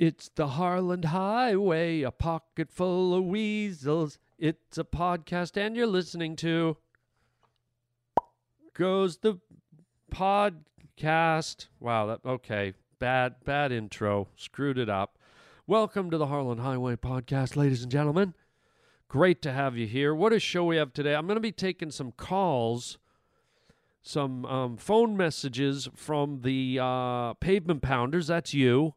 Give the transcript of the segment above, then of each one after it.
It's the Harland Highway, a pocket full of weasels. It's a podcast, and you're listening to Goes the Podcast. Wow, that okay. Bad, bad intro. Screwed it up. Welcome to the Harland Highway podcast, ladies and gentlemen. Great to have you here. What a show we have today. I'm going to be taking some calls, some um, phone messages from the uh, pavement pounders. That's you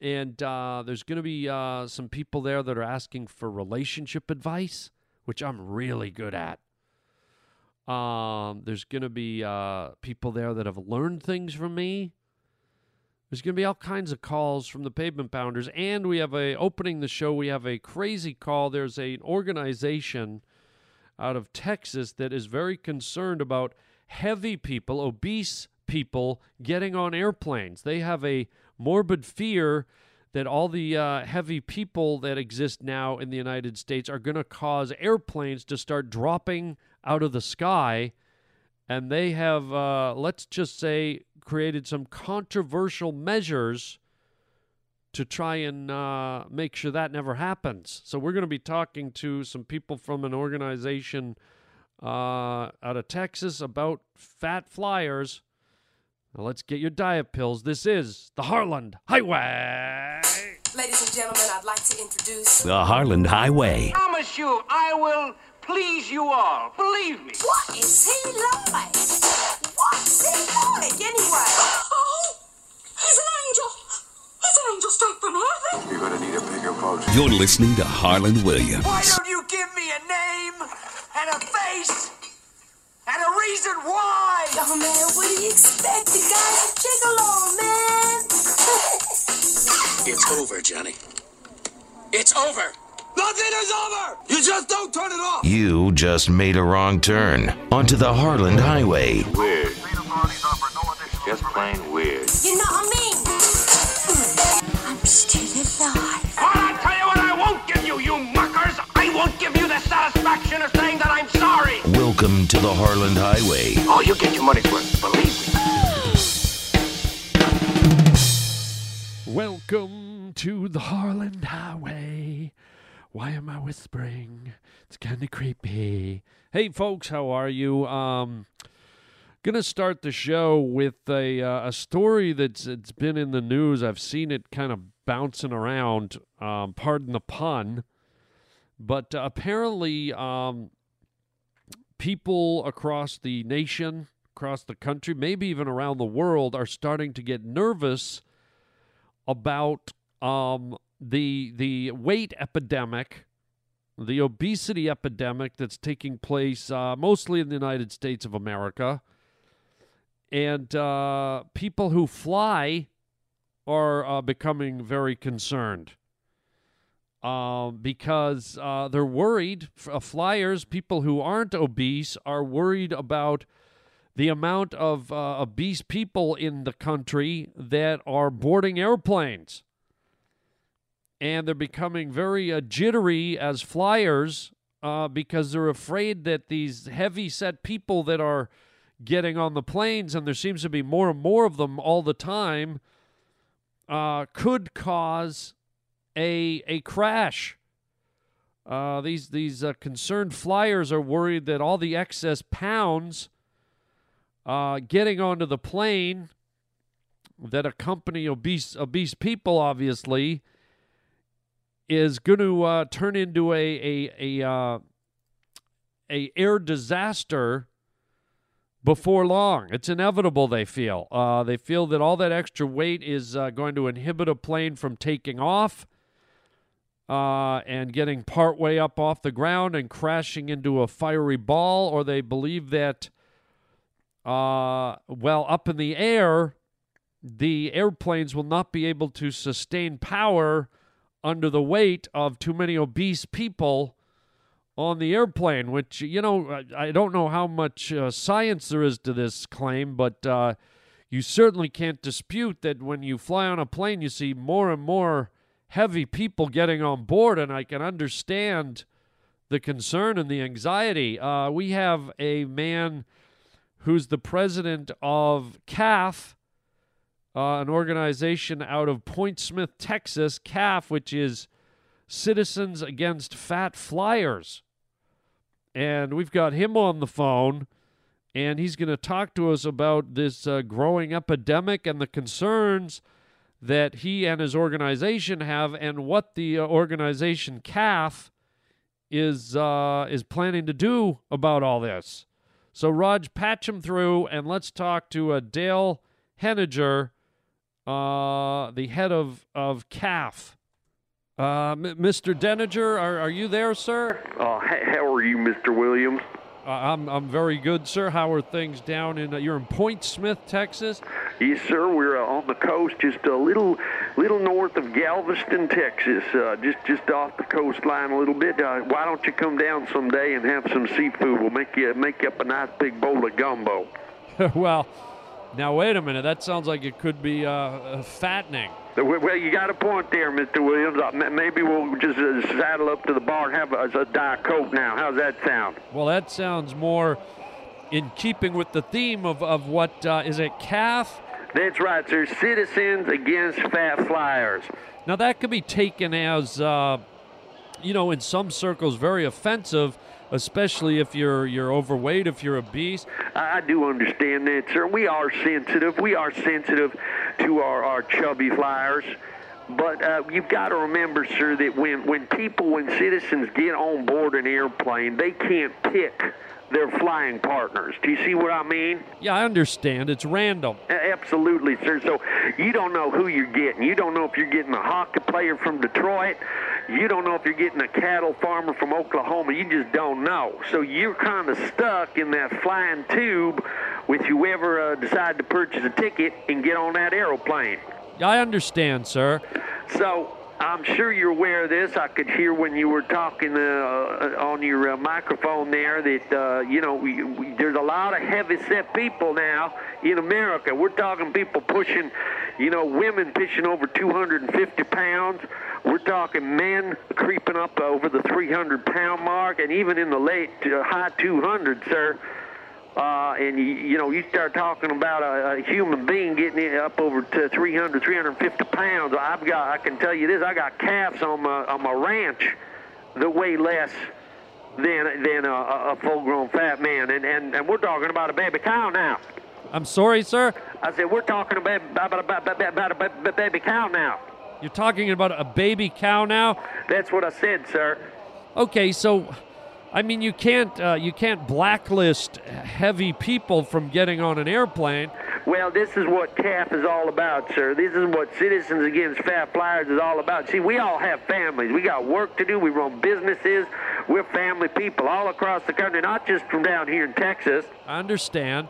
and uh, there's going to be uh, some people there that are asking for relationship advice, which I'm really good at. Um, there's going to be uh, people there that have learned things from me. There's going to be all kinds of calls from the pavement pounders, and we have a opening the show. We have a crazy call. There's an organization out of Texas that is very concerned about heavy people, obese people getting on airplanes. They have a morbid fear that all the uh, heavy people that exist now in the United States are going to cause airplanes to start dropping out of the sky. And they have, uh, let's just say, created some controversial measures to try and uh, make sure that never happens. So we're going to be talking to some people from an organization uh, out of Texas about fat flyers now let's get your diet pills. This is the Harland Highway. Ladies and gentlemen, I'd like to introduce The Harland Highway. I promise you, I will please you all. Believe me. What is he like? What's he like anyway? Oh, he's an angel. He's an angel straight from heaven. You're gonna need a bigger boat. You're listening to Harland Williams. Why don't you give me a name and a face and a reason why? Oh man, what do you expect? The guy's a gigolo, man. It's over, Johnny. It's over. Nothing is over. You just don't turn it off. You just made a wrong turn onto the Harland Highway. Weird. Just plain weird. you know what I mean? I'm still alive. Well, I'll tell you what I won't give you, you muckers. I won't give you the satisfaction of saying that I'm sorry. Welcome to the Harland Highway. Oh, you get your money's worth. Believe me. Welcome to the Harland Highway. Why am I whispering? It's kind of creepy. Hey, folks, how are you? Um, gonna start the show with a uh, a story that's it's been in the news. I've seen it kind of bouncing around. Um, pardon the pun, but uh, apparently, um, people across the nation, across the country, maybe even around the world, are starting to get nervous about um, the the weight epidemic, the obesity epidemic that's taking place uh, mostly in the United States of America, and uh, people who fly are uh, becoming very concerned. Um, because uh, they're worried. Uh, flyers, people who aren't obese, are worried about the amount of uh, obese people in the country that are boarding airplanes. And they're becoming very uh, jittery as flyers uh, because they're afraid that these heavy set people that are getting on the planes, and there seems to be more and more of them all the time, could cause a, a crash. Uh, these these uh, concerned flyers are worried that all the excess pounds uh, getting onto the plane that accompany obese obese people, obviously, is going to uh, turn into a a a uh, a air disaster before long. It's inevitable. They feel uh, they feel that all that extra weight is uh, going to inhibit a plane from taking off. Uh, and getting partway up off the ground and crashing into a fiery ball, or they believe that uh, well, up in the air, the airplanes will not be able to sustain power under the weight of too many obese people on the airplane, which, you know, I, don't know how much uh, science there is to this claim, but uh, you certainly can't dispute that when you fly on a plane, you see more and more heavy people getting on board, and I can understand the concern and the anxiety. Uh, we have a man who's the president of CAFF, uh, an organization out of Point Smith, Texas, CAFF, which is Citizens Against Fat Flyers. And we've got him on the phone, and he's going to talk to us about this uh, growing epidemic and the concerns that he and his organization have, and what the uh, organization CAFF is uh, is planning to do about all this. So, Raj, patch him through, and let's talk to uh, Dale Henniger, uh, the head of of CAFF. Uh, M- Mr. Denninger, are, are you there, sir? Uh, how are you, Mr. Williams? I'm I'm very good, sir. How are things down in? Uh, you're in Point Smith, Texas. Yes, sir. We're uh, on the coast, just a little, little north of Galveston, Texas. Uh, just, just off the coastline a little bit. Uh, why don't you come down someday and have some seafood? We'll make you make up a nice big bowl of gumbo. well, now wait a minute. That sounds like it could be uh, uh, fattening. Well, you got a point there, Mr. Williams. Uh, maybe we'll just uh, saddle up to the bar and have a, a Diet Coke now. How's that sound? Well, that sounds more in keeping with the theme of of what uh, is it, calf? That's right, sir. Citizens Against Fat Flyers. Now that could be taken as, uh, you know, in some circles, very offensive, especially if you're you're overweight, if you're obese. I do understand that, sir. We are sensitive. We are sensitive to our, our chubby flyers. But uh, you've got to remember, sir, that when, when people, when citizens get on board an airplane, they can't pick their flying partners. Do you see what I mean? Yeah, I understand. It's random. Absolutely, sir. So you don't know who you're getting. You don't know if you're getting a hockey player from Detroit. You don't know if you're getting a cattle farmer from Oklahoma. You just don't know. So you're kind of stuck in that flying tube with whoever uh, decide to purchase a ticket and get on that aeroplane. I understand, sir. So I'm sure you're aware of this. I could hear when you were talking uh, on your uh, microphone there that uh, you know we, we, there's a lot of heavy-set people now in America. We're talking people pushing, you know, women pushing over 250 pounds. We're talking men creeping up over the 300-pound mark, and even in the late uh, high 200s, sir. Uh, and you, you know, you start talking about a, a human being getting it up over to 300, 350 pounds. I've got, I can tell you this, I got calves on my on my ranch that weigh less than than a, a full-grown fat man, and, and and we're talking about a baby cow now. I'm sorry, sir. I said we're talking about about about, about, about a baby cow now. You're talking about a baby cow now. That's what I said, sir. Okay, so I mean you can't uh, you can't blacklist heavy people from getting on an airplane. Well, this is what CAFF is all about, sir. This is what Citizens Against Fat Flyers is all about. See, we all have families. We got work to do. We run businesses. We're family people all across the country, not just from down here in Texas. I understand.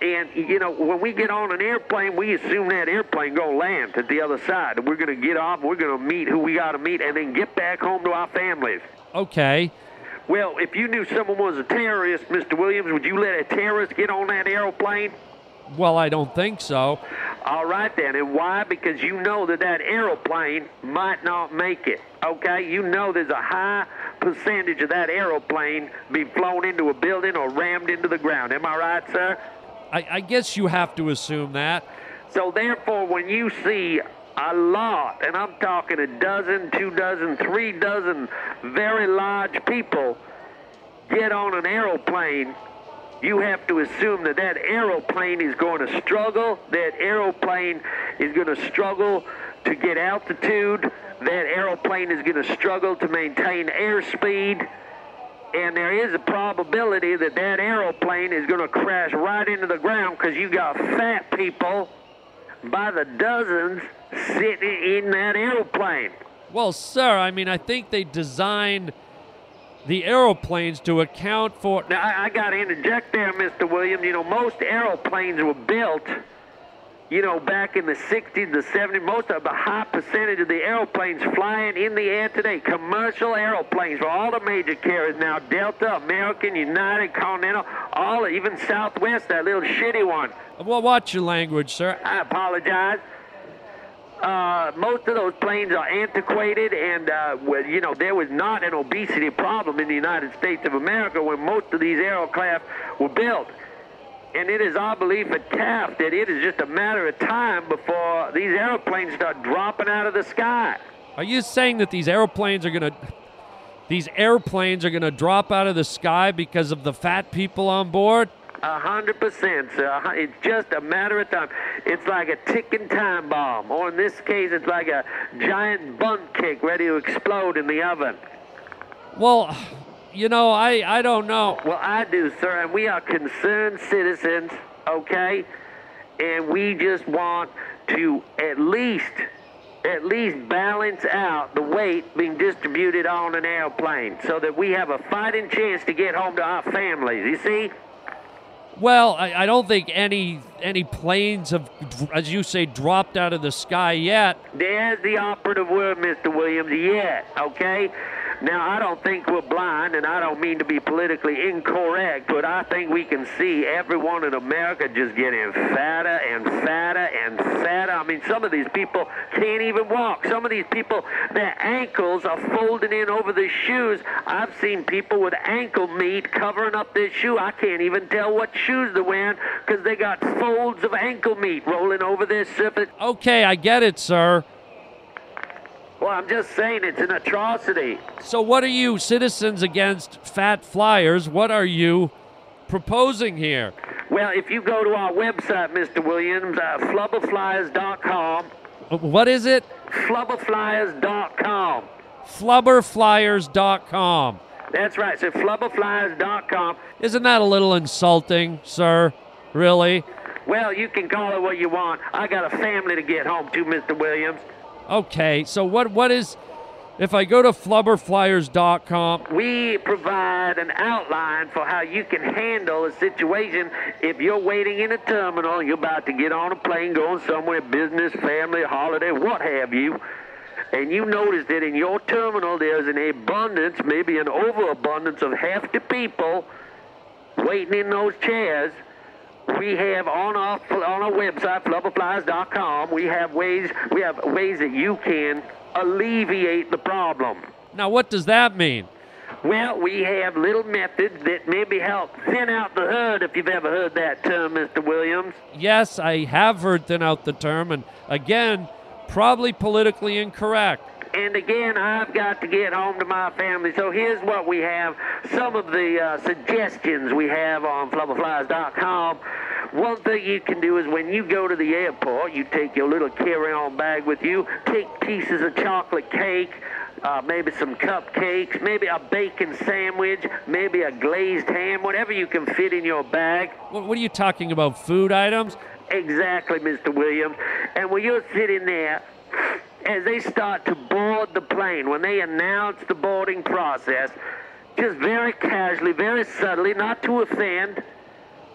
And you know, when we get on an airplane, we assume that airplane gonna land at the other side. And we're gonna get off. We're gonna meet who we gotta meet, and then get back home to our families. Okay. Well, if you knew someone was a terrorist, Mr. Williams, would you let a terrorist get on that aeroplane? Well, I don't think so. All right then, and why? Because you know that that aeroplane might not make it. Okay, you know there's a high percentage of that aeroplane be flown into a building or rammed into the ground. Am I right, sir? I, I guess you have to assume that. So therefore, when you see a lot, and I'm talking a dozen, two dozen, three dozen very large people get on an aeroplane, you have to assume that that aeroplane is going to struggle. That aeroplane is going to struggle to get altitude. That aeroplane is going to struggle to maintain airspeed. And there is a probability that that aeroplane is going to crash right into the ground because you got fat people by the dozens sitting in that aeroplane. Well, sir, I mean, I think they designed the aeroplanes to account for. Now, I, I got to interject there, Mr. Williams. You know, most aeroplanes were built, you know, back in the 60s, the 70s. Most of the high percentage of the airplanes flying in the air today, commercial airplanes for all the major carriers now, Delta, American, United, Continental, all, even Southwest, that little shitty one. Well, watch your language, sir. I apologize. Uh, most of those planes are antiquated, and uh, well, you know there was not an obesity problem in the United States of America when most of these aircraft were built. And it is our belief at CAFF that it is just a matter of time before these airplanes start dropping out of the sky. Are you saying that these airplanes are gonna these airplanes are gonna drop out of the sky because of the fat people on board? A hundred percent, sir. It's just a matter of time. It's like a ticking time bomb, or in this case, it's like a giant bun cake ready to explode in the oven. Well, you know, I I don't know. Well, I do, sir, and we are concerned citizens, okay? And we just want to at least, at least balance out the weight being distributed on an airplane so that we have a fighting chance to get home to our families. You see? Well, I, I don't think any any planes have, as you say, dropped out of the sky yet. There's the operative word, Mr. Williams. Yet, okay? Now, I don't think we're blind, and I don't mean to be politically incorrect, but I think we can see everyone in America just getting fatter and fatter and fatter. I mean, some of these people can't even walk. Some of these people, their ankles are folding in over their shoes. I've seen people with ankle meat covering up their shoe. I can't even tell what shoes they're wearing because they got folds of ankle meat rolling over their surface. Okay, I get it, sir. Well, I'm just saying it's an atrocity. So, what are you, citizens against fat flyers? What are you proposing here? Well, if you go to our website, Mr. Williams, uh, flubberflyers.com, Uh, What is it? flubberflyers.com. Flubberflyers.com. That's right, so flubberflyers.com. Isn't that a little insulting, sir? Really? Well, you can call it what you want. I got a family to get home to, Mr. Williams. Okay, so what what is if I go to flubberflyers.com? We provide an outline for how you can handle a situation if you're waiting in a terminal, you're about to get on a plane going somewhere, business, family, holiday, what have you, and you notice that in your terminal there's an abundance, maybe an overabundance of hefty people waiting in those chairs. We have on our on our website, flubberflies.com, we have ways we have ways that you can alleviate the problem. Now, what does that mean? Well, we have little methods that maybe help thin out the herd, if you've ever heard that term, Mr. Williams. Yes, I have heard thin out the term, and again, probably politically incorrect. And again, I've got to get home to my family. So here's what we have some of the uh, suggestions we have on flubberflies.com. One thing you can do is when you go to the airport, you take your little carry on bag with you, take pieces of chocolate cake. Uh, maybe some cupcakes, maybe a bacon sandwich, maybe a glazed ham, whatever you can fit in your bag. What, what are you talking about? Food items? Exactly, Mr. Williams. And when you're sitting there, as they start to board the plane, when they announce the boarding process, just very casually, very subtly, not to offend,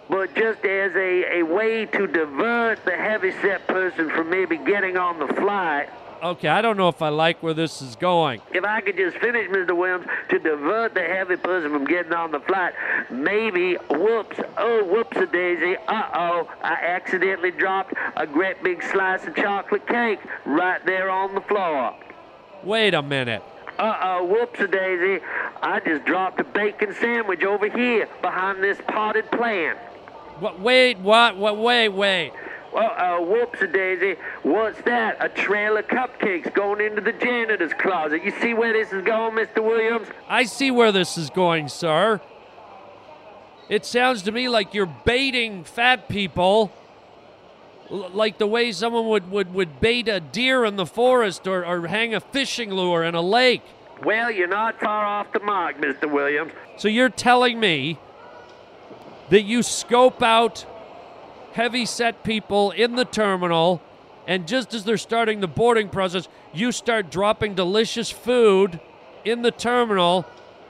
but just as a, a way to divert the heavyset person from maybe getting on the flight. Okay, I don't know if I like where this is going. If I could just finish, Mr. Williams, to divert the heavy person from getting on the flight, maybe, whoops, oh, whoops a daisy, uh oh, I accidentally dropped a great big slice of chocolate cake right there on the floor. Wait a minute. Uh oh, whoops a daisy, I just dropped a bacon sandwich over here behind this potted plant. What? Wait, what? What? Wait, wait. Well, uh, whoops a daisy, what's that? A trail of cupcakes going into the janitor's closet. You see where this is going, Mr. Williams? I see where this is going, sir. It sounds to me like you're baiting fat people, like the way someone would, would, would bait a deer in the forest or, or hang a fishing lure in a lake. Well, you're not far off the mark, Mr. Williams. So you're telling me that you scope out heavy set people in the terminal, and just as they're starting the boarding process, you start dropping delicious food in the terminal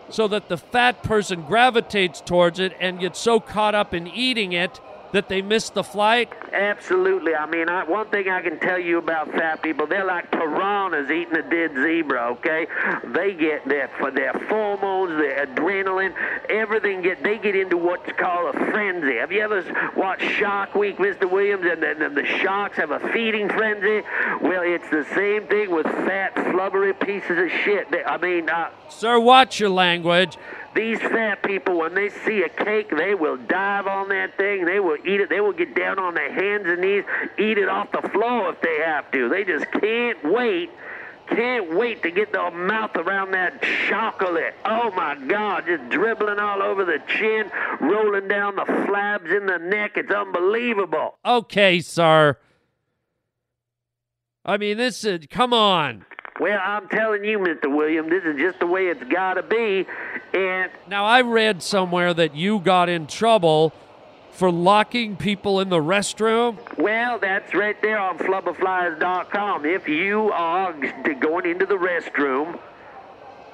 so that the fat person gravitates towards it and gets so caught up in eating it that they miss the flight? Absolutely. I mean, I, one thing I can tell you about fat people, they're like piranhas eating a dead zebra, okay? They get their, for their hormones, their adrenaline, everything get, they get into what's called a frenzy. Have you ever watched Shark Week, Mr. Williams, and, and, and the sharks have a feeding frenzy? Well, it's the same thing with fat, flubbery pieces of shit. They, I mean, uh, Sir, watch your language. These fat people, when they see a cake, they will dive on that thing. They will eat it. They will get down on their hands and knees, eat it off the floor if they have to. They just can't wait. Can't wait to get their mouth around that chocolate. Oh my God, just dribbling all over the chin, rolling down the flabs in the neck. It's unbelievable. Okay, sir. I mean, this is, come on. Well, I'm telling you, Mr. William, this is just the way it's got to be. And Now, I read somewhere that you got in trouble for locking people in the restroom. Well, that's right there on flubberflies.com. If you are going into the restroom,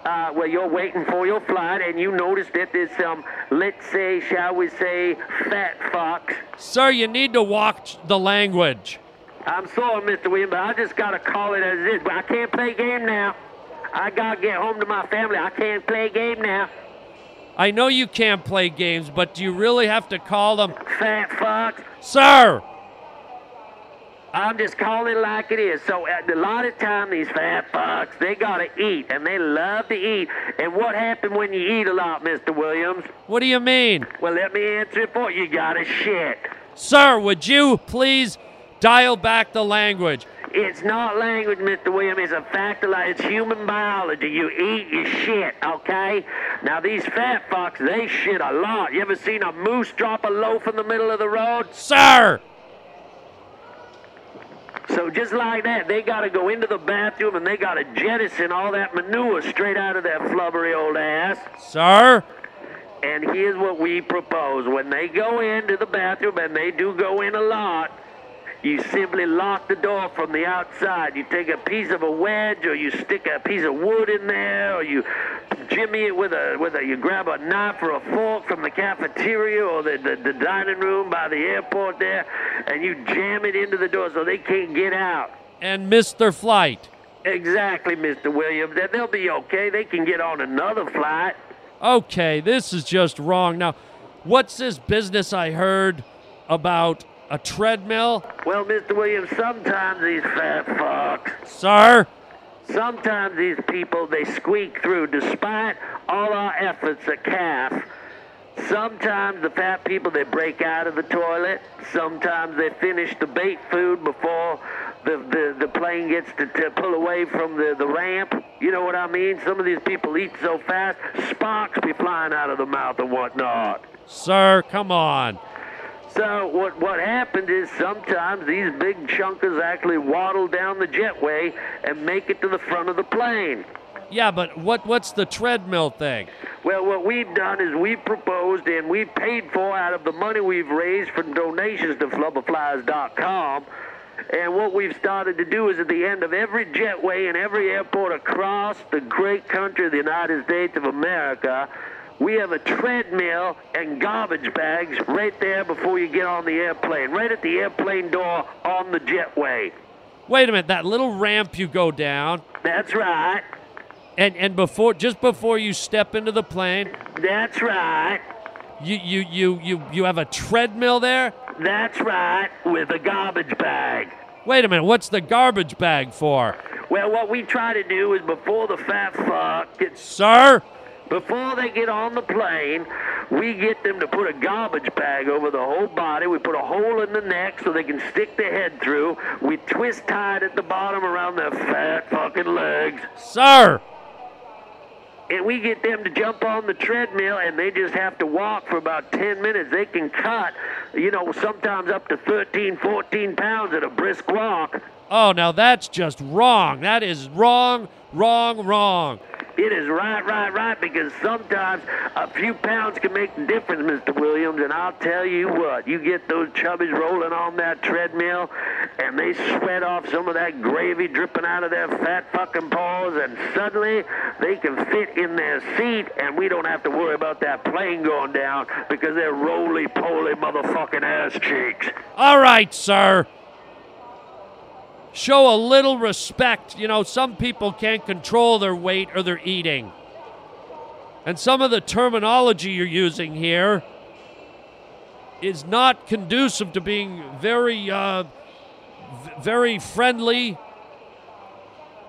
uh, well, you're waiting for your flight, and you notice that there's some, let's say, shall we say, fat fox. Sir, you need to watch the language. I'm sorry, Mr. William, but I just got to call it as it is. But I can't play game now. I got to get home to my family. I can't play game now. I know you can't play games, but do you really have to call them? Fat fox. Sir! I'm just calling it like it is. So uh, a lot of time these fat fucks, they gotta eat, and they love to eat. And what happened when you eat a lot, Mr. Williams? What do you mean? Well, let me answer it for you. You gotta shit. Sir, would you please dial back the language? It's not language, Mr. Williams. It's a fact of life. It's human biology. You eat, you shit, okay? Now, these fat fucks, they shit a lot. You ever seen a moose drop a loaf in the middle of the road? Sir! So just like that, they got to go into the bathroom and they got to jettison all that manure straight out of their flubbery old ass. Sir? And here's what we propose. When they go into the bathroom, and they do go in a lot, you simply lock the door from the outside. You take a piece of a wedge, or you stick a piece of wood in there, or you jimmy it with a with a. You grab a knife or a fork from the cafeteria or the, the, the dining room by the airport there, and you jam it into the door so they can't get out. And miss their Flight. Exactly, Mr. Williams. Then they'll be okay. They can get on another flight. Okay, this is just wrong. Now, what's this business I heard about a treadmill? Well, Mr. Williams, sometimes these fat fucks. Sir? Sometimes these people they squeak through despite all our efforts at calf. Sometimes the fat people they break out of the toilet. Sometimes they finish the bait food before the, the, the plane gets to, to pull away from the, the ramp. You know what I mean? Some of these people eat so fast, sparks be flying out of the mouth and whatnot. Sir, come on. So what what happened is sometimes these big chunkers actually waddle down the jetway and make it to the front of the plane. Yeah, but what what's the treadmill thing? Well, what we've done is we've proposed and we've paid for out of the money we've raised from donations to flubberflies.com. And what we've started to do is at the end of every jetway and every airport across the great country of the United States of America, we have a treadmill and garbage bags right there before you get on the airplane, right at the airplane door on the jetway. Wait a minute, that little ramp you go down, That's right. and and before just before you step into the plane, That's right. you you you you you have a treadmill there? That's right, with a garbage bag. Wait a minute, what's the garbage bag for? Well, what we try to do is before the fat fuck gets Sir? Before they get on the plane, we get them to put a garbage bag over the whole body. We put a hole in the neck so they can stick their head through. We twist tied at the bottom around their fat fucking legs. Sir! And we get them to jump on the treadmill and they just have to walk for about 10 minutes. They can cut, you know, sometimes up to 13, 14 pounds at a brisk walk. Oh, now that's just wrong. That is wrong, wrong, wrong. It is right, right, right, because sometimes a few pounds can make the difference, Mr. Williams. And I'll tell you what, you get those chubbies rolling on that treadmill, and they sweat off some of that gravy dripping out of their fat fucking paws, and suddenly they can fit in their seat, and we don't have to worry about that plane going down because they're roly-poly motherfucking ass cheeks. All right, sir. Show a little respect. You know, some people can't control their weight or their eating. And some of the terminology you're using here is not conducive to being very, uh, very friendly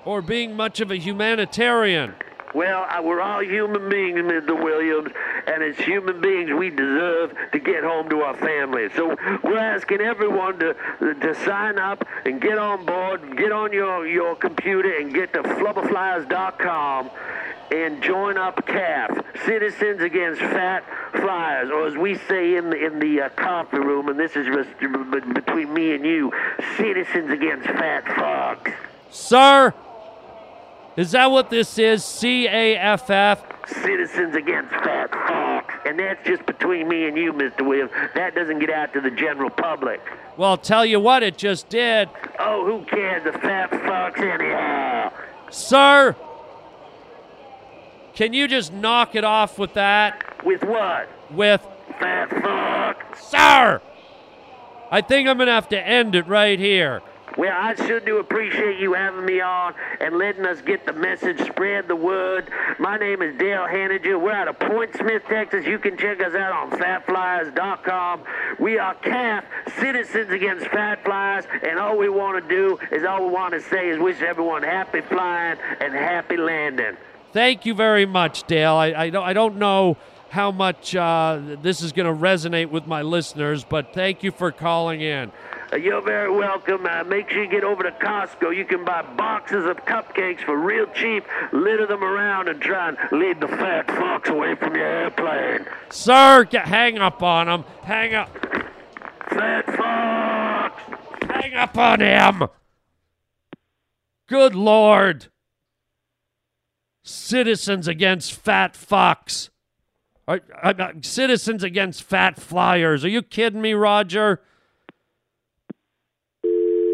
or being much of a humanitarian. Well, we're all human beings, Mr. Williams, and as human beings, we deserve to get home to our families. So we're asking everyone to to sign up and get on board, get on your, your computer and get to flubberflyers.com and join up CAFF, Citizens Against Fat Flyers, or as we say in the in the uh, coffee room, and this is just between me and you, Citizens Against Fat Fucks. Sir, is that what this is? C A F F? Citizens Against Fat Fucks, and that's just between me and you, Mr. Williams. That doesn't get out to the general public. Well, I'll tell you what, it just did. Oh, who cares? The fat fucks anyhow. Sir, can you just knock it off with that? With what? With, Fat fuck. Sir! I think I'm going to have to end it right here. Well, I sure do appreciate you having me on and letting us get the message, spread the word. My name is Dale Hanninger. We're out of Point Smith, Texas. You can check us out on fatflyers.com. We are CAFF, Citizens Against Fat Flies, and all we want to do is all we want to say is wish everyone happy flying and happy landing. Thank you very much, Dale. I, I, don't, I don't know how much uh, this is going to resonate with my listeners, but thank you for calling in. Uh, You're very welcome. Uh, make sure you get over to Costco. You can buy boxes of cupcakes for real cheap. Litter them around and try and lead the fat fucks away from your airplane. Sir, get, hang up on him. Hang up. Fat fucks! Hang up on him. Good Lord. Citizens against fat fucks. Are- are- are- citizens against fat flyers. Are you kidding me, Roger?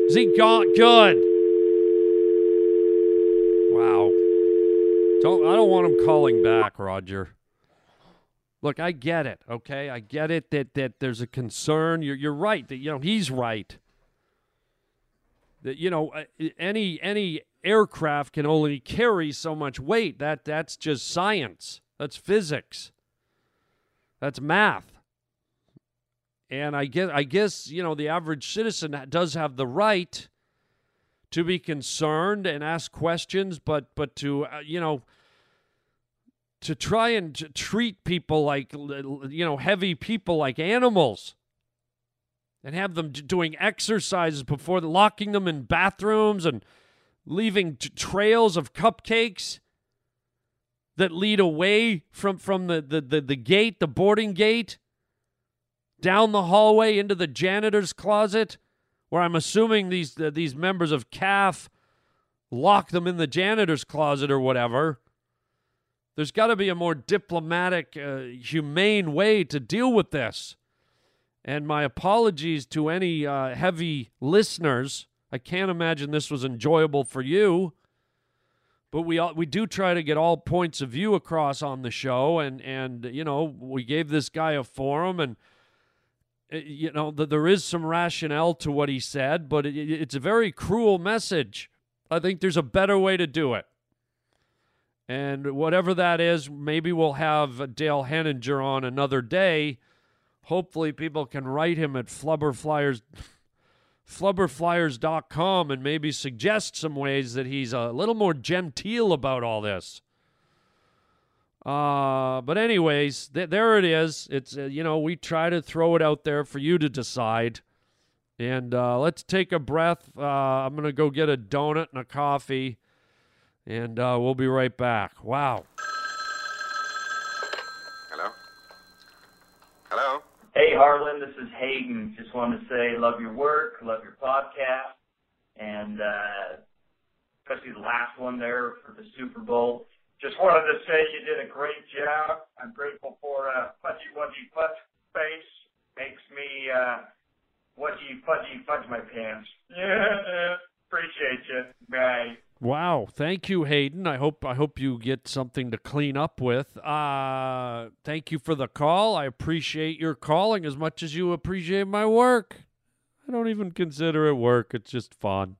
Is he gone? Good. Wow. Don't I don't want him calling back, Roger. Look, I get it, okay? I get it that that there's a concern. You're you're right that you know he's right. That you know uh, any any aircraft can only carry so much weight. That that's just science. That's physics. That's math. And I guess I guess you know the average citizen does have the right to be concerned and ask questions, but but to uh, you know to try and treat people like you know heavy people like animals and have them doing exercises before locking them in bathrooms and leaving t- trails of cupcakes that lead away from from the, the, the, the gate the boarding gate down the hallway into the janitor's closet where i'm assuming these uh, these members of CAFF lock them in the janitor's closet or whatever there's got to be a more diplomatic, uh, humane way to deal with this. And my apologies to any uh, heavy listeners. I can't imagine this was enjoyable for you. But we we do try to get all points of view across on the show, and and you know we gave this guy a forum, and Uh, you know th- there is some rationale to what he said, but it, it's a very cruel message. I think there's a better way to do it. And whatever that is, maybe we'll have Dale Henninger on another day. Hopefully, people can write him at flubberflyers, flubberflyers.com and maybe suggest some ways that he's a little more genteel about all this. Uh, but anyways, th- there it is. It's uh, you know we try to throw it out there for you to decide. And uh, let's take a breath. Uh, I'm gonna go get a donut and a coffee and uh, we'll be right back. Wow. Hello? Hello? Hey, Harland, this is Hayden. Just wanted to say, love your work, love your podcast, and uh, especially the last one there for the Super Bowl. Just wanted to say you did a great job. I'm grateful for uh, Fudgy Wudgy Fudge Face. Makes me uh, Wudgy Fudgy Fudge my pants. Yeah, appreciate you. Bye. Wow, thank you, Hayden. I hope I hope you get something to clean up with. Uh, thank you for the call. I appreciate your calling as much as you appreciate my work. I don't even consider it work. It's just fun.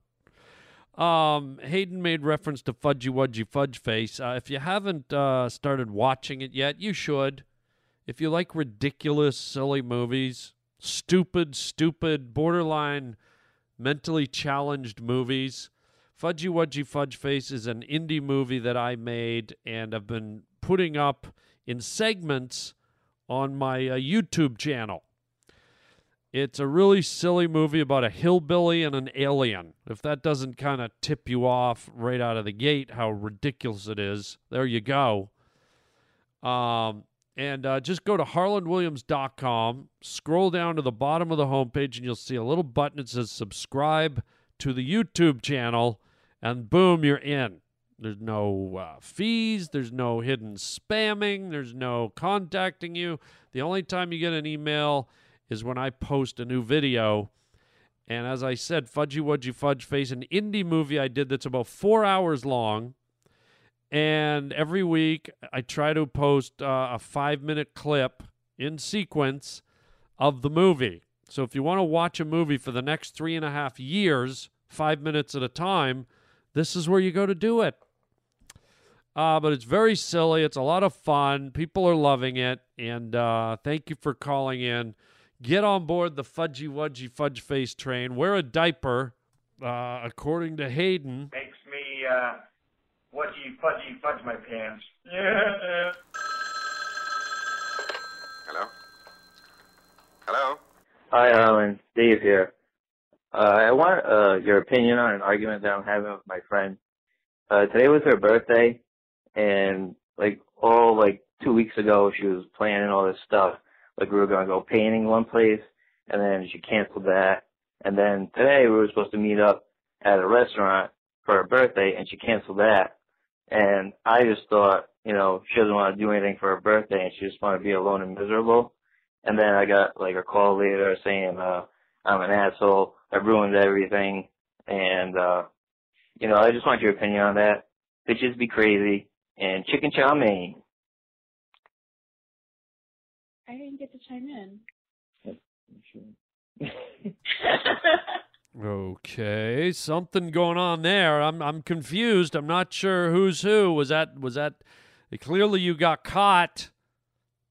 Um, Hayden made reference to Fudgy Wudgy Fudge Face. Uh, if you haven't uh, started watching it yet, you should. If you like ridiculous, silly movies, stupid, stupid, borderline mentally challenged movies, Fudgy Wudgy Fudge Face is an indie movie that I made and I've been putting up in segments on my uh, YouTube channel. It's a really silly movie about a hillbilly and an alien. If that doesn't kind of tip you off right out of the gate how ridiculous it is, there you go. Um, and uh, just go to harlandwilliams.com, scroll down to the bottom of the homepage, and you'll see a little button that says subscribe to the YouTube channel, and boom, you're in. There's no uh, fees, there's no hidden spamming, there's no contacting you. The only time you get an email is when I post a new video. And as I said, Fudgy Wudgy Fudge Face, an indie movie I did that's about four hours long. And every week I try to post uh, a five minute clip in sequence of the movie. So if you want to watch a movie for the next three and a half years, five minutes at a time, this is where you go to do it. Uh, but it's very silly. It's a lot of fun. People are loving it. And uh, thank you for calling in. Get on board the fudgy wudgy fudge face train. Wear a diaper, uh, according to Hayden. Makes me uh, wudgy fudgy fudge my pants. Yeah. Hello? Hello? Hi, Alan. Dave here. Uh, I want uh, your opinion on an argument that I'm having with my friend. Uh, today was her birthday, and like all like two weeks ago, she was planning all this stuff. Like we were gonna go painting one place, and then she canceled that. And then today we were supposed to meet up at a restaurant for her birthday, and she canceled that. And I just thought, you know, she doesn't want to do anything for her birthday, and she just want to be alone and miserable. And then I got like a call later saying, uh, I'm an asshole. I ruined everything. And, uh, you know, I just want your opinion on that. Bitches be crazy and chicken chow mein. I didn't get to chime in. Okay, something going on there. I'm I'm confused. I'm not sure who's who. Was that was that clearly you got caught.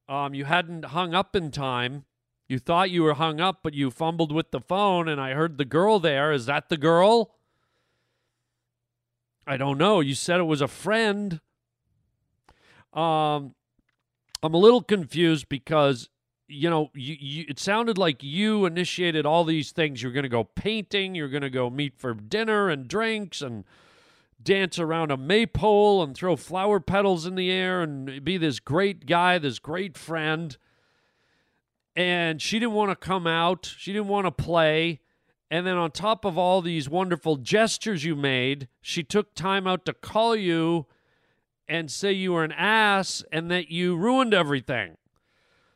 Um you hadn't hung up in time. You thought you were hung up, but you fumbled with the phone and I heard the girl there. Is that the girl? I don't know. You said it was a friend. Um I'm a little confused because you know, you, you it sounded like you initiated all these things. You're going to go painting, you're going to go meet for dinner and drinks and dance around a maypole and throw flower petals in the air and be this great guy, this great friend. And she didn't want to come out, she didn't want to play. And then on top of all these wonderful gestures you made, she took time out to call you and say you were an ass and that you ruined everything.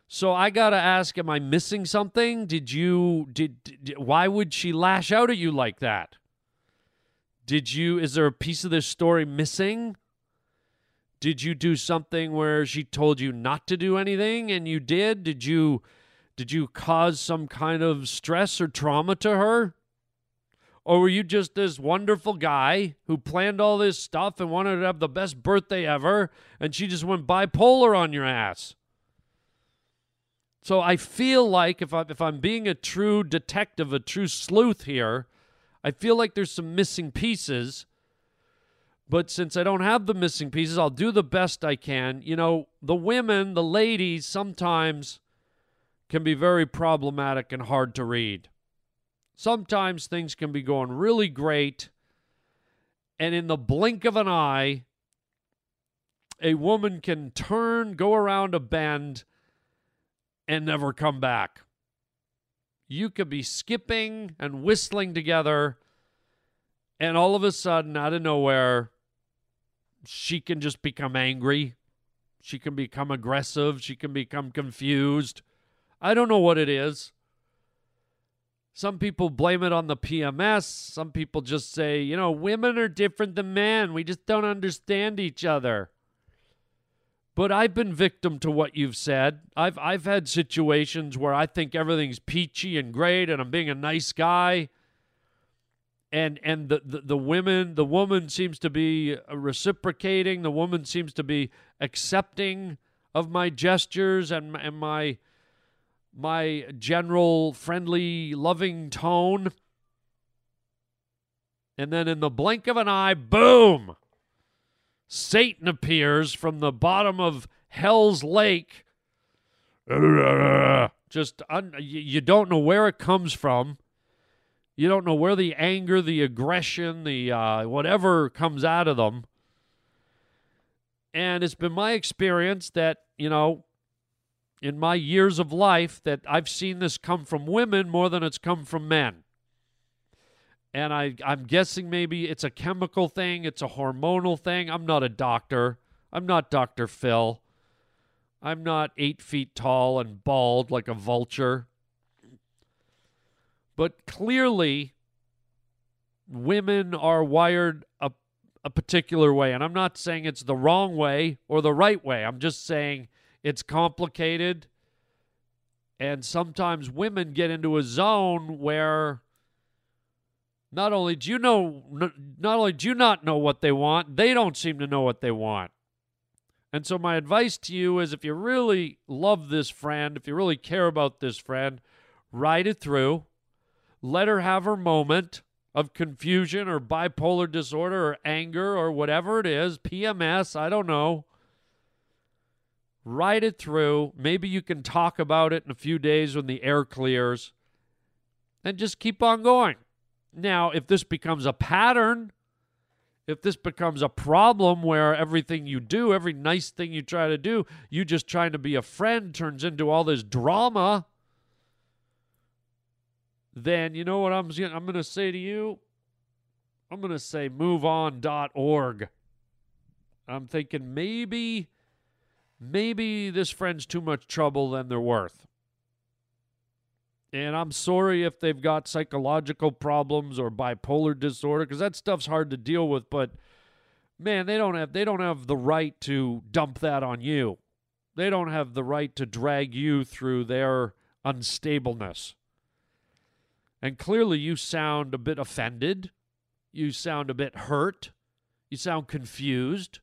So I got to ask am I missing something? Did you did, did why would she lash out at you like that? Did you is there a piece of this story missing? Did you do something where she told you not to do anything and you did? Did you did you cause some kind of stress or trauma to her? Or were you just this wonderful guy who planned all this stuff and wanted to have the best birthday ever and she just went bipolar on your ass? So I feel like if I if I'm being a true detective, a true sleuth here, I feel like there's some missing pieces. But since I don't have the missing pieces, I'll do the best I can. You know, the women, the ladies sometimes can be very problematic and hard to read. Sometimes things can be going really great and in the blink of an eye a woman can turn, go around a bend and never come back. You could be skipping and whistling together, and all of a sudden, out of nowhere, she can just become angry. She can become aggressive. She can become confused. I don't know what it is. Some people blame it on the PMS. Some people just say, you know, women are different than men. We just don't understand each other. But I've been victim to what you've said. I've I've had situations where I think everything's peachy and great and I'm being a nice guy. And and the, the, the women the woman seems to be reciprocating, the woman seems to be accepting of my gestures and and my my general friendly loving tone. And then in the blink of an eye, boom, Satan appears from the bottom of Hell's Lake. Just un- you don't know where it comes from. You don't know where the anger, the aggression, the uh, whatever comes out of them. And it's been my experience that, you know, in my years of life, that I've seen this come from women more than it's come from men. And I, I'm guessing maybe it's a chemical thing, it's a hormonal thing. I'm not a doctor. I'm not Dr. Phil. I'm not eight feet tall and bald like a vulture. But clearly, women are wired a, a particular way. And I'm not saying it's the wrong way or the right way. I'm just saying it's complicated. And sometimes women get into a zone where not only do you know, not only do you not know what they want, they don't seem to know what they want. And so, my advice to you is if you really love this friend, if you really care about this friend, ride it through. Let her have her moment of confusion or bipolar disorder or anger or whatever it is, PMS, I don't know. Ride it through. Maybe you can talk about it in a few days when the air clears and just keep on going. Now, if this becomes a pattern, if this becomes a problem where everything you do, every nice thing you try to do, you just trying to be a friend turns into all this drama, then you know what I'm I'm going to say to you? I'm going to say moveon.org. I'm thinking maybe maybe this friend's too much trouble than they're worth. And I'm sorry if they've got psychological problems or bipolar disorder because that stuff's hard to deal with, but man, they don't have they don't have the right to dump that on you. They don't have the right to drag you through their unstableness. And clearly you sound a bit offended. You sound a bit hurt. You sound confused.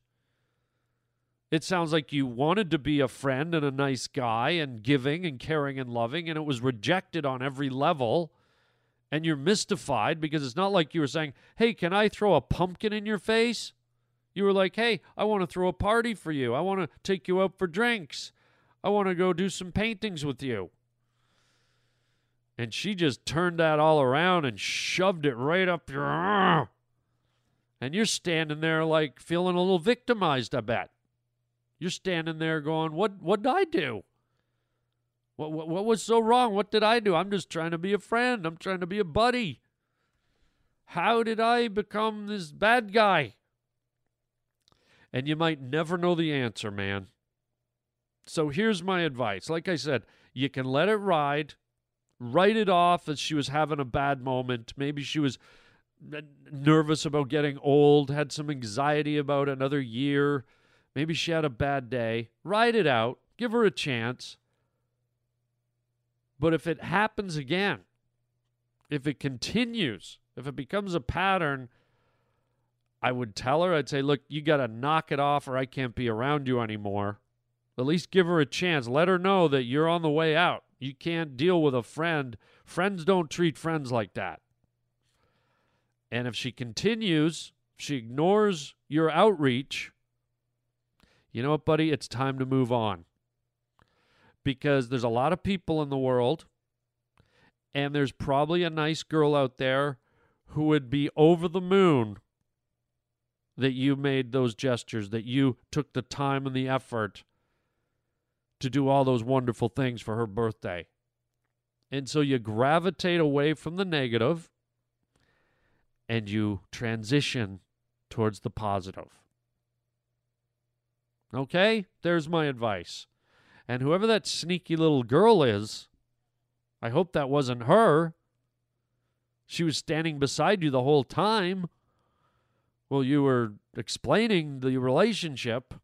It sounds like you wanted to be a friend and a nice guy and giving and caring and loving, and it was rejected on every level. And you're mystified because it's not like you were saying, Hey, can I throw a pumpkin in your face? You were like, Hey, I want to throw a party for you. I want to take you out for drinks. I want to go do some paintings with you. And she just turned that all around and shoved it right up your. And you're standing there like feeling a little victimized, I bet. You're standing there going, "What? What did I do? What, what? What was so wrong? What did I do? I'm just trying to be a friend. I'm trying to be a buddy. How did I become this bad guy?" And you might never know the answer, man. So here's my advice. Like I said, you can let it ride, write it off as she was having a bad moment. Maybe she was nervous about getting old, had some anxiety about another year Maybe she had a bad day. Write it out. Give her a chance. But if it happens again, if it continues, if it becomes a pattern, I would tell her, I'd say, look, you got to knock it off or I can't be around you anymore. At least give her a chance. Let her know that you're on the way out. You can't deal with a friend. Friends don't treat friends like that. And if she continues, she ignores your outreach, you know what, buddy? It's time to move on. Because there's a lot of people in the world, and there's probably a nice girl out there who would be over the moon that you made those gestures, that you took the time and the effort to do all those wonderful things for her birthday. And so you gravitate away from the negative and you transition towards the positive. Okay? There's my advice. And whoever that sneaky little girl is, I hope that wasn't her. She was standing beside you the whole time. Well, you were explaining the relationship.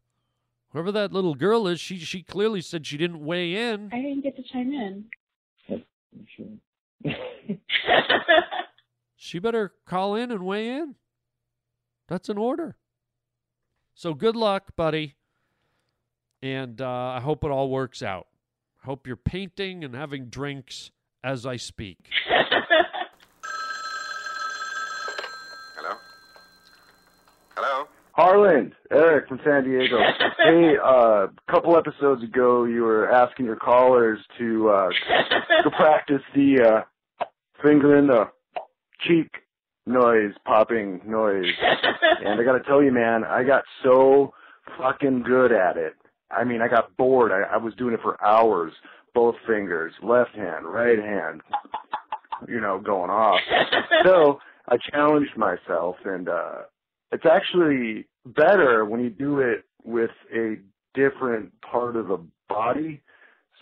Whoever that little girl is, she she clearly said she didn't weigh in. I didn't get to chime in. she better call in and weigh in. That's an order. So good luck, buddy and uh, I hope it all works out. I hope you're painting and having drinks as I speak. Hello? Hello? Harland, Eric from San Diego. hey, uh, a couple episodes ago, you were asking your callers to uh, to practice the uh, finger in the cheek noise, popping noise. And I got to tell you, man, I got so fucking good at it. I mean, I got bored. I, I was doing it for hours, both fingers, left hand, right hand, you know, going off. So I challenged myself, and uh, it's actually better when you do it with a different part of the body.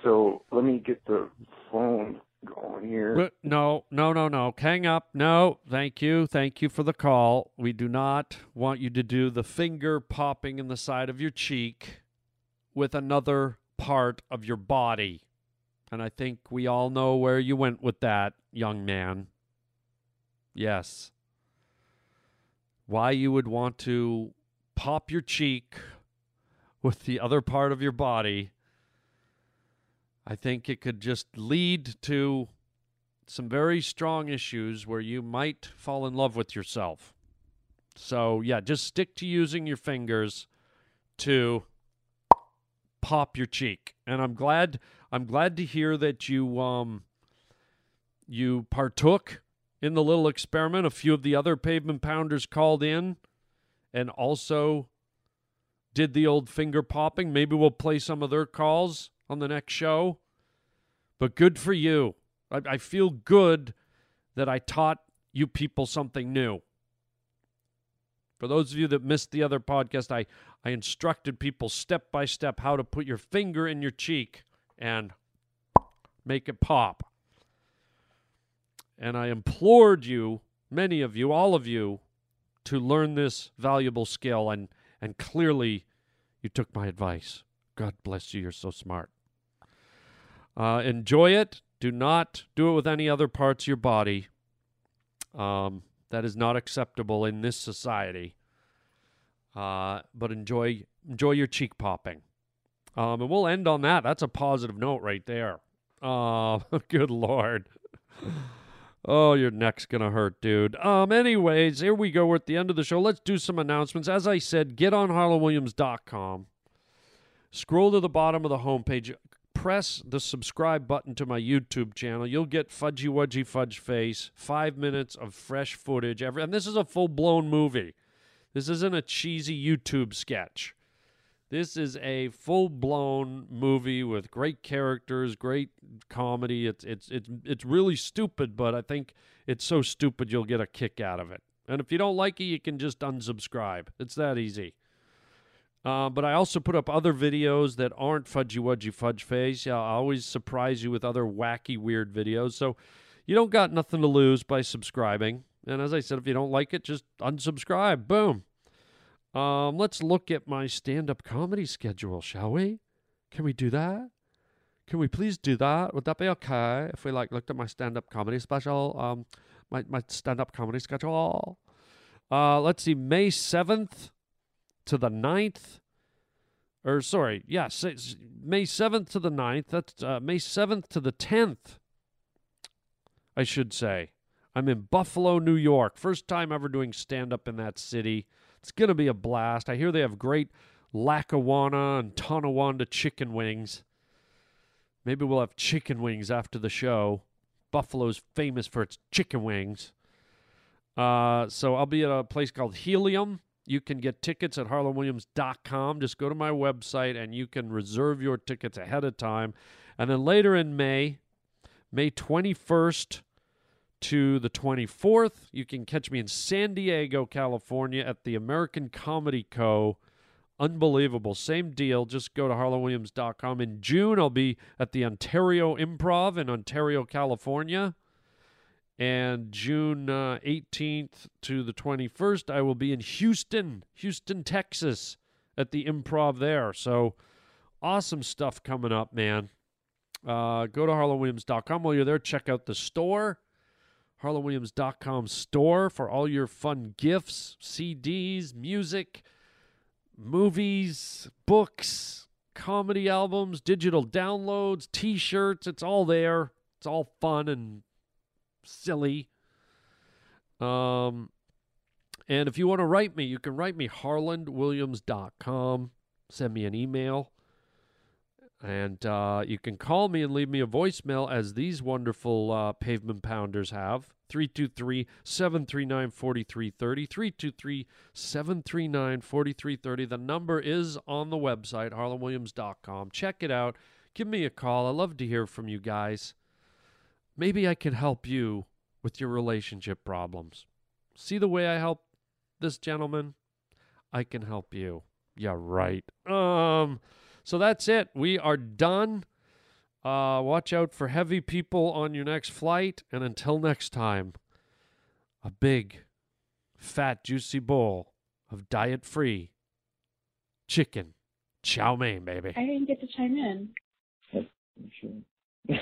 So let me get the phone going here. No, no, no, no. Hang up. No, thank you. Thank you for the call. We do not want you to do the finger popping in the side of your cheek with another part of your body. And I think we all know where you went with that, young man. Yes. Why you would want to pop your cheek with the other part of your body. I think it could just lead to some very strong issues where you might fall in love with yourself. So, yeah, just stick to using your fingers to pop your cheek. And I'm glad I'm glad to hear that you um you partook in the little experiment. A few of the other pavement pounders called in and also did the old finger popping. Maybe we'll play some of their calls on the next show. But good for you. I, I feel good that I taught you people something new. For those of you that missed the other podcast, I, I instructed people step by step how to put your finger in your cheek and make it pop. And I implored you, many of you, all of you, to learn this valuable skill, and, and clearly you took my advice. God bless you. You're so smart. Uh, enjoy it. Do not do it with any other parts of your body. Um, that is not acceptable in this society. Uh, but enjoy enjoy your cheek popping. Um, and we'll end on that. That's a positive note right there. Uh, good lord. Oh, your neck's gonna hurt, dude. Um, anyways, here we go. We're at the end of the show. Let's do some announcements. As I said, get on harlandwilliams.com. Scroll to the bottom of the homepage. Press the subscribe button to my YouTube channel. You'll get Fudgy Wudgy Fudge Face, five minutes of fresh footage. Every, and this is a full blown movie. This isn't a cheesy YouTube sketch. This is a full-blown movie with great characters, great comedy. It's it's it's it's really stupid, but I think it's so stupid you'll get a kick out of it. And if you don't like it, you can just unsubscribe. It's that easy. Uh, but I also put up other videos that aren't fudgy wudgy fudge face. I always surprise you with other wacky, weird videos. So you don't got nothing to lose by subscribing. And as I said, if you don't like it, just unsubscribe. Boom. Um, let's look at my stand up comedy schedule, shall we? Can we do that? Can we please do that? Would that be okay if we like looked at my stand up comedy special? Um, my, my stand up comedy schedule. Uh, let's see, May 7th to the 9th. Or, sorry, yes, yeah, May 7th to the 9th. That's uh, May 7th to the 10th, I should say. I'm in Buffalo, New York. First time ever doing stand up in that city. It's going to be a blast. I hear they have great Lackawanna and Tonawanda chicken wings. Maybe we'll have chicken wings after the show. Buffalo's famous for its chicken wings. Uh, so I'll be at a place called Helium. You can get tickets at harlandwilliams.com. Just go to my website and you can reserve your tickets ahead of time. And then later in May, May 21st to the 24th. You can catch me in San Diego, California at the American Comedy Co. Unbelievable. Same deal. Just go to harlandwilliams.com. In June, I'll be at the Ontario Improv in Ontario, California. And June uh, 18th to the 21st, I will be in Houston, Houston, Texas at the improv there. So awesome stuff coming up, man. Uh, go to harlandwilliams.com. While you're there, check out the store harlandwilliams.com store for all your fun gifts, CDs, music, movies, books, comedy albums, digital downloads, t shirts. It's all there. It's all fun and silly. Um, And if you want to write me, you can write me harlandwilliams.com. Send me an email. And uh, you can call me and leave me a voicemail as these wonderful uh, pavement pounders have. 323 739 4330. 323 739 4330. The number is on the website, harlandwilliams.com. Check it out. Give me a call. I love to hear from you guys. Maybe I can help you with your relationship problems. See the way I help this gentleman? I can help you. Yeah, right. Um, so that's it. We are done. Uh, watch out for heavy people on your next flight. And until next time, a big, fat, juicy bowl of diet free chicken chow mein, baby. I didn't get to chime in.